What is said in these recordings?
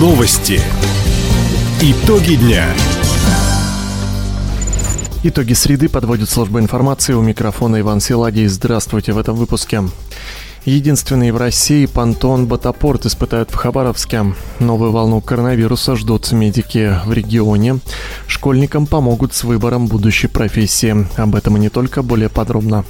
Новости. Итоги дня. Итоги среды подводит служба информации. У микрофона Иван Силадий. Здравствуйте в этом выпуске. Единственный в России понтон Батапорт испытают в Хабаровске. Новую волну коронавируса ждут медики в регионе. Школьникам помогут с выбором будущей профессии. Об этом и не только, более подробно.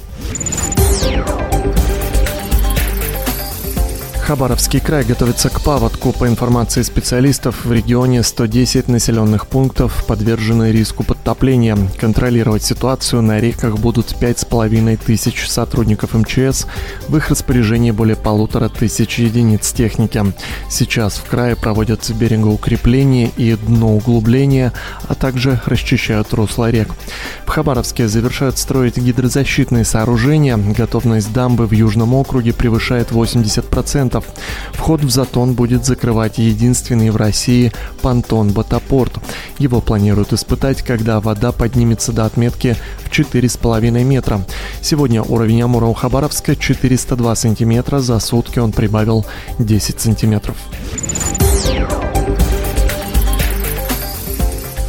Хабаровский край готовится к паводку. По информации специалистов, в регионе 110 населенных пунктов подвержены риску подтопления. Контролировать ситуацию на реках будут 5,5 тысяч сотрудников МЧС. В их распоряжении более полутора тысяч единиц техники. Сейчас в крае проводят берегоукрепление и дноуглубление, а также расчищают русла рек. В Хабаровске завершают строить гидрозащитные сооружения. Готовность дамбы в Южном округе превышает 80%. Вход в затон будет закрывать единственный в России понтон Батапорт. Его планируют испытать, когда вода поднимется до отметки в 4,5 метра. Сегодня уровень Амура у Хабаровска 402 сантиметра, за сутки он прибавил 10 сантиметров.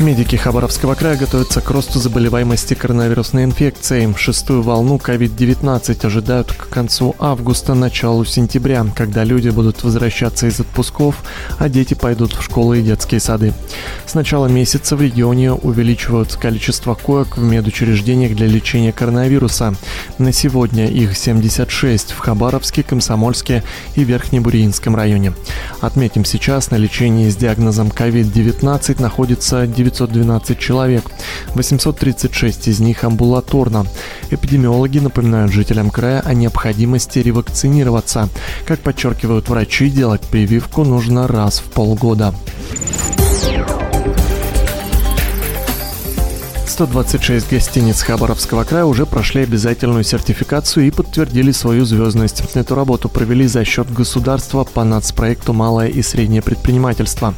Медики Хабаровского края готовятся к росту заболеваемости коронавирусной инфекцией. Шестую волну COVID-19 ожидают к концу августа, началу сентября, когда люди будут возвращаться из отпусков, а дети пойдут в школы и детские сады. С начала месяца в регионе увеличивают количество коек в медучреждениях для лечения коронавируса. На сегодня их 76 в Хабаровске, Комсомольске и Верхнебуринском районе. Отметим, сейчас на лечении с диагнозом COVID-19 находится 9 912 человек, 836 из них амбулаторно. Эпидемиологи напоминают жителям края о необходимости ревакцинироваться. Как подчеркивают врачи, делать прививку нужно раз в полгода. 126 гостиниц Хабаровского края уже прошли обязательную сертификацию и подтвердили свою звездность. Эту работу провели за счет государства по нацпроекту «Малое и среднее предпринимательство».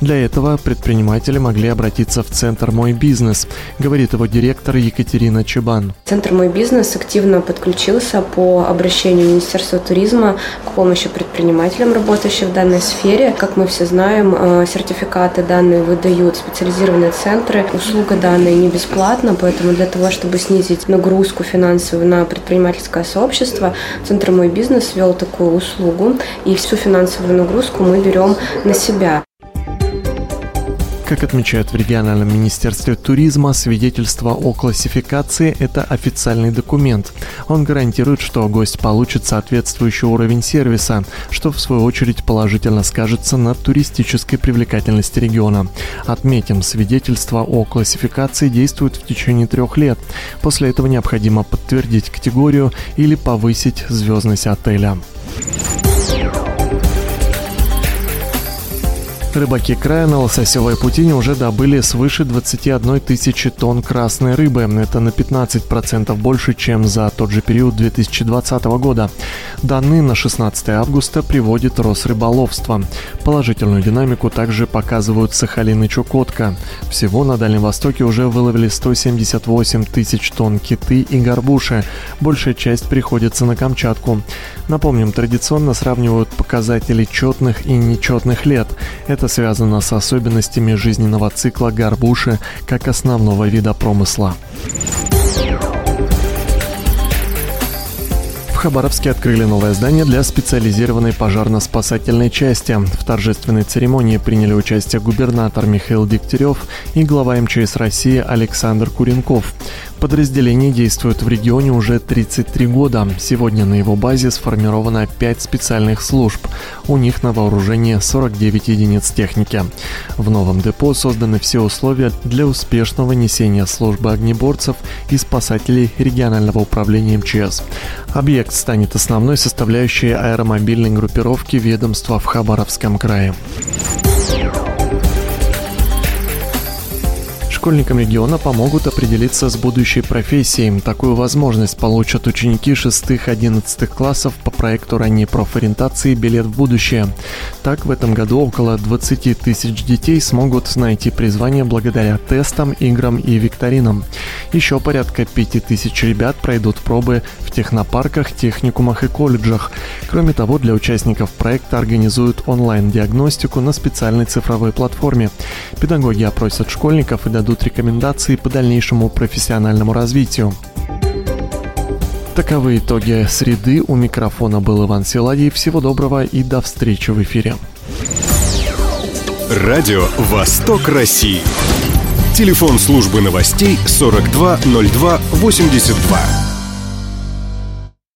Для этого предприниматели могли обратиться в Центр «Мой бизнес», говорит его директор Екатерина Чебан. Центр «Мой бизнес» активно подключился по обращению Министерства туризма к помощи предпринимателям, работающим в данной сфере. Как мы все знаем, э, сертификаты данные выдают специализированные центры. Услуга данная не бесплатно, поэтому для того, чтобы снизить нагрузку финансовую на предпринимательское сообщество, Центр «Мой бизнес» ввел такую услугу, и всю финансовую нагрузку мы берем на себя. Как отмечают в региональном министерстве туризма, свидетельство о классификации – это официальный документ. Он гарантирует, что гость получит соответствующий уровень сервиса, что в свою очередь положительно скажется на туристической привлекательности региона. Отметим, свидетельство о классификации действует в течение трех лет. После этого необходимо подтвердить категорию или повысить звездность отеля. Рыбаки края на Лососевой путине уже добыли свыше 21 тысячи тонн красной рыбы. Это на 15% больше, чем за тот же период 2020 года. Данные на 16 августа приводит Росрыболовство. Положительную динамику также показывают Сахалин и Чукотка. Всего на Дальнем Востоке уже выловили 178 тысяч тонн киты и горбуши. Большая часть приходится на Камчатку. Напомним, традиционно сравнивают показатели четных и нечетных лет. Связано с особенностями жизненного цикла горбуши как основного вида промысла. В Хабаровске открыли новое здание для специализированной пожарно-спасательной части. В торжественной церемонии приняли участие губернатор Михаил Дегтярев и глава МЧС России Александр Куренков. Подразделение действует в регионе уже 33 года. Сегодня на его базе сформировано 5 специальных служб. У них на вооружении 49 единиц техники. В новом депо созданы все условия для успешного несения службы огнеборцев и спасателей регионального управления МЧС. Объект станет основной составляющей аэромобильной группировки ведомства в Хабаровском крае. Школьникам региона помогут определиться с будущей профессией. Такую возможность получат ученики 6-11 классов по проекту ранней профориентации «Билет в будущее». Так, в этом году около 20 тысяч детей смогут найти призвание благодаря тестам, играм и викторинам. Еще порядка 5 тысяч ребят пройдут пробы в технопарках, техникумах и колледжах. Кроме того, для участников проекта организуют онлайн-диагностику на специальной цифровой платформе. Педагоги опросят школьников и дадут рекомендации по дальнейшему профессиональному развитию. Таковы итоги среды. У микрофона был Иван Силадий. Всего доброго и до встречи в эфире. Радио «Восток России». Телефон службы новостей 420282.